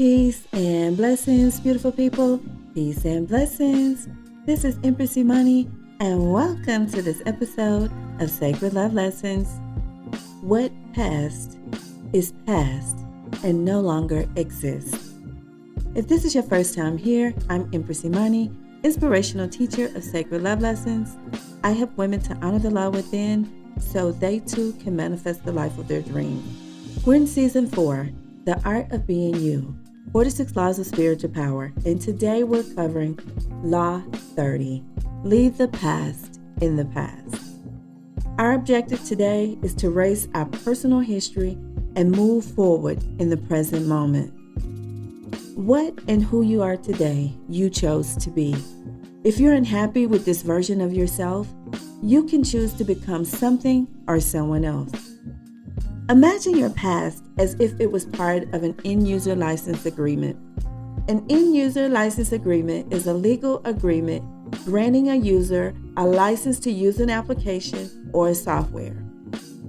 Peace and blessings, beautiful people. Peace and blessings. This is Empress Imani, and welcome to this episode of Sacred Love Lessons. What past is past and no longer exists. If this is your first time here, I'm Empress Imani, inspirational teacher of Sacred Love Lessons. I help women to honor the love within so they too can manifest the life of their dreams. We're in season four, The Art of Being You 46 Laws of Spiritual Power, and today we're covering Law 30 Leave the Past in the Past. Our objective today is to raise our personal history and move forward in the present moment. What and who you are today, you chose to be. If you're unhappy with this version of yourself, you can choose to become something or someone else. Imagine your past as if it was part of an end user license agreement. An end user license agreement is a legal agreement granting a user a license to use an application or software.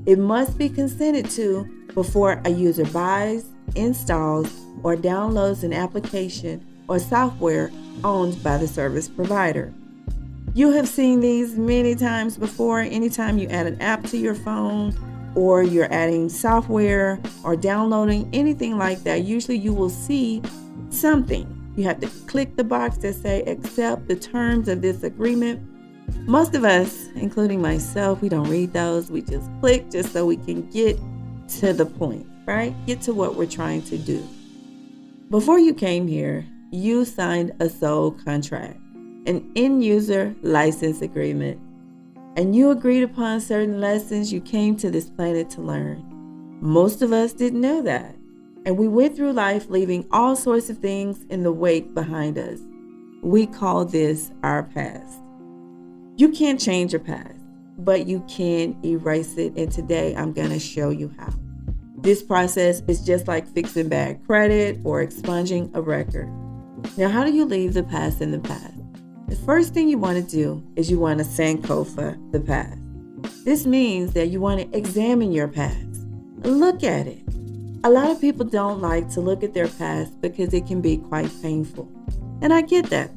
It must be consented to before a user buys, installs, or downloads an application or software owned by the service provider. You have seen these many times before. Anytime you add an app to your phone, or you're adding software or downloading anything like that, usually you will see something. You have to click the box that say accept the terms of this agreement. Most of us, including myself, we don't read those. We just click just so we can get to the point, right? Get to what we're trying to do. Before you came here, you signed a soul contract, an end user license agreement and you agreed upon certain lessons you came to this planet to learn. Most of us didn't know that, and we went through life leaving all sorts of things in the wake behind us. We call this our past. You can't change your past, but you can erase it, and today I'm going to show you how. This process is just like fixing bad credit or expunging a record. Now, how do you leave the past in the past? The first thing you want to do is you want to sankofa the past. This means that you want to examine your past. Look at it. A lot of people don't like to look at their past because it can be quite painful. And I get that.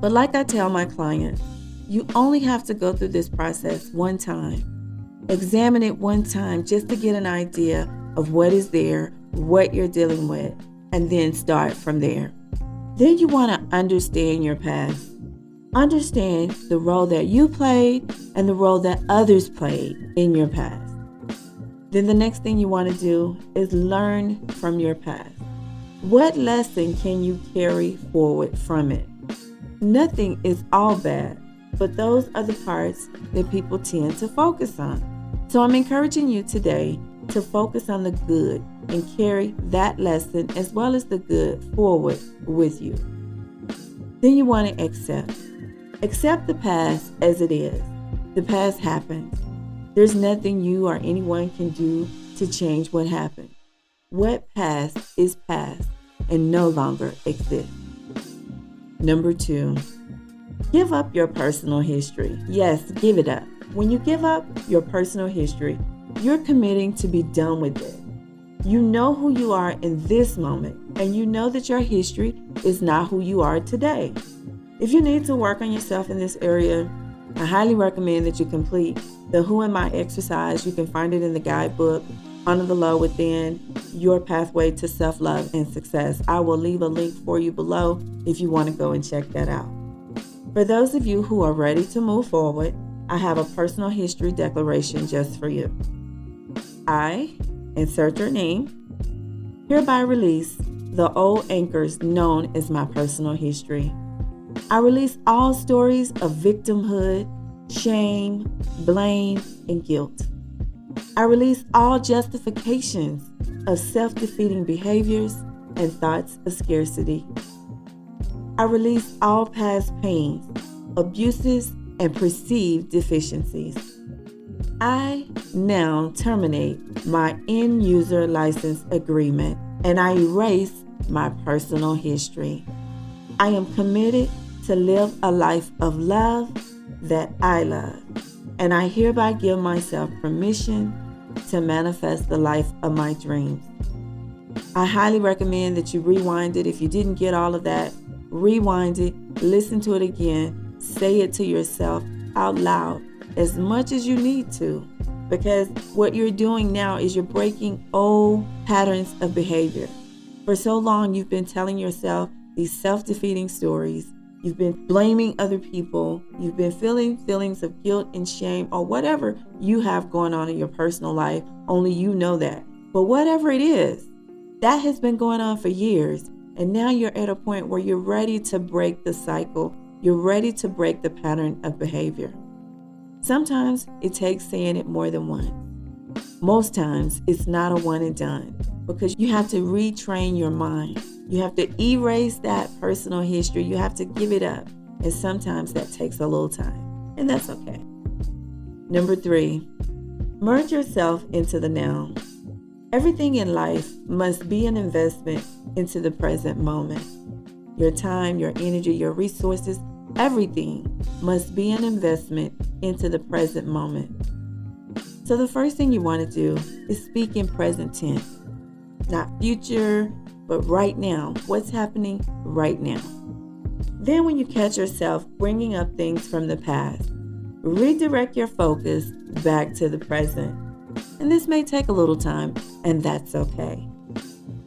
But like I tell my clients, you only have to go through this process one time. Examine it one time just to get an idea of what is there, what you're dealing with, and then start from there. Then you want to understand your past. Understand the role that you played and the role that others played in your past. Then the next thing you want to do is learn from your past. What lesson can you carry forward from it? Nothing is all bad, but those are the parts that people tend to focus on. So I'm encouraging you today to focus on the good and carry that lesson as well as the good forward with you. Then you want to accept. Accept the past as it is. The past happened. There's nothing you or anyone can do to change what happened. What past is past and no longer exists. Number two, give up your personal history. Yes, give it up. When you give up your personal history, you're committing to be done with it. You know who you are in this moment, and you know that your history is not who you are today. If you need to work on yourself in this area, I highly recommend that you complete the Who Am I exercise. You can find it in the guidebook Honor the Love Within Your Pathway to Self Love and Success. I will leave a link for you below if you want to go and check that out. For those of you who are ready to move forward, I have a personal history declaration just for you. I, insert your name, hereby release the old anchors known as my personal history. I release all stories of victimhood, shame, blame, and guilt. I release all justifications of self defeating behaviors and thoughts of scarcity. I release all past pains, abuses, and perceived deficiencies. I now terminate my end user license agreement and I erase my personal history. I am committed to live a life of love that I love. And I hereby give myself permission to manifest the life of my dreams. I highly recommend that you rewind it. If you didn't get all of that, rewind it, listen to it again, say it to yourself out loud as much as you need to. Because what you're doing now is you're breaking old patterns of behavior. For so long, you've been telling yourself these self defeating stories. You've been blaming other people. You've been feeling feelings of guilt and shame or whatever you have going on in your personal life. Only you know that. But whatever it is, that has been going on for years. And now you're at a point where you're ready to break the cycle. You're ready to break the pattern of behavior. Sometimes it takes saying it more than once. Most times it's not a one and done because you have to retrain your mind. You have to erase that personal history. You have to give it up. And sometimes that takes a little time, and that's okay. Number three, merge yourself into the now. Everything in life must be an investment into the present moment. Your time, your energy, your resources, everything must be an investment into the present moment. So, the first thing you want to do is speak in present tense, not future, but right now. What's happening right now? Then, when you catch yourself bringing up things from the past, redirect your focus back to the present. And this may take a little time, and that's okay.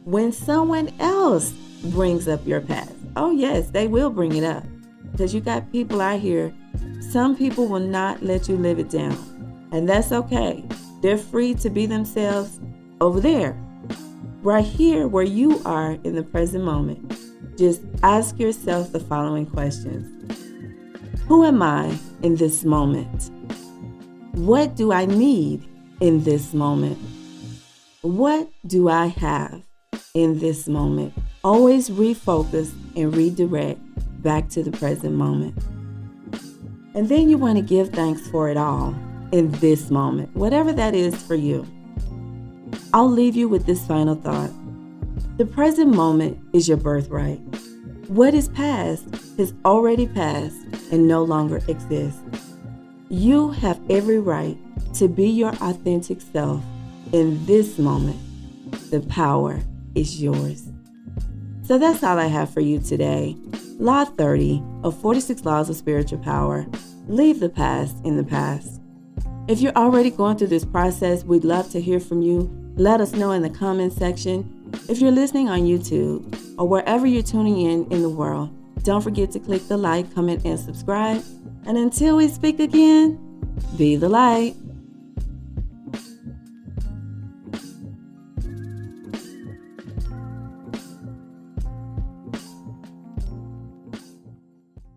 When someone else brings up your past, oh, yes, they will bring it up because you got people out here, some people will not let you live it down. And that's okay. They're free to be themselves over there. Right here, where you are in the present moment, just ask yourself the following questions Who am I in this moment? What do I need in this moment? What do I have in this moment? Always refocus and redirect back to the present moment. And then you want to give thanks for it all in this moment, whatever that is for you. I'll leave you with this final thought. The present moment is your birthright. What is past has already passed and no longer exists. You have every right to be your authentic self in this moment. The power is yours. So that's all I have for you today. Law 30 of 46 Laws of Spiritual Power Leave the past in the past. If you're already going through this process, we'd love to hear from you. Let us know in the comment section. If you're listening on YouTube or wherever you're tuning in in the world, don't forget to click the like, comment, and subscribe. And until we speak again, be the light.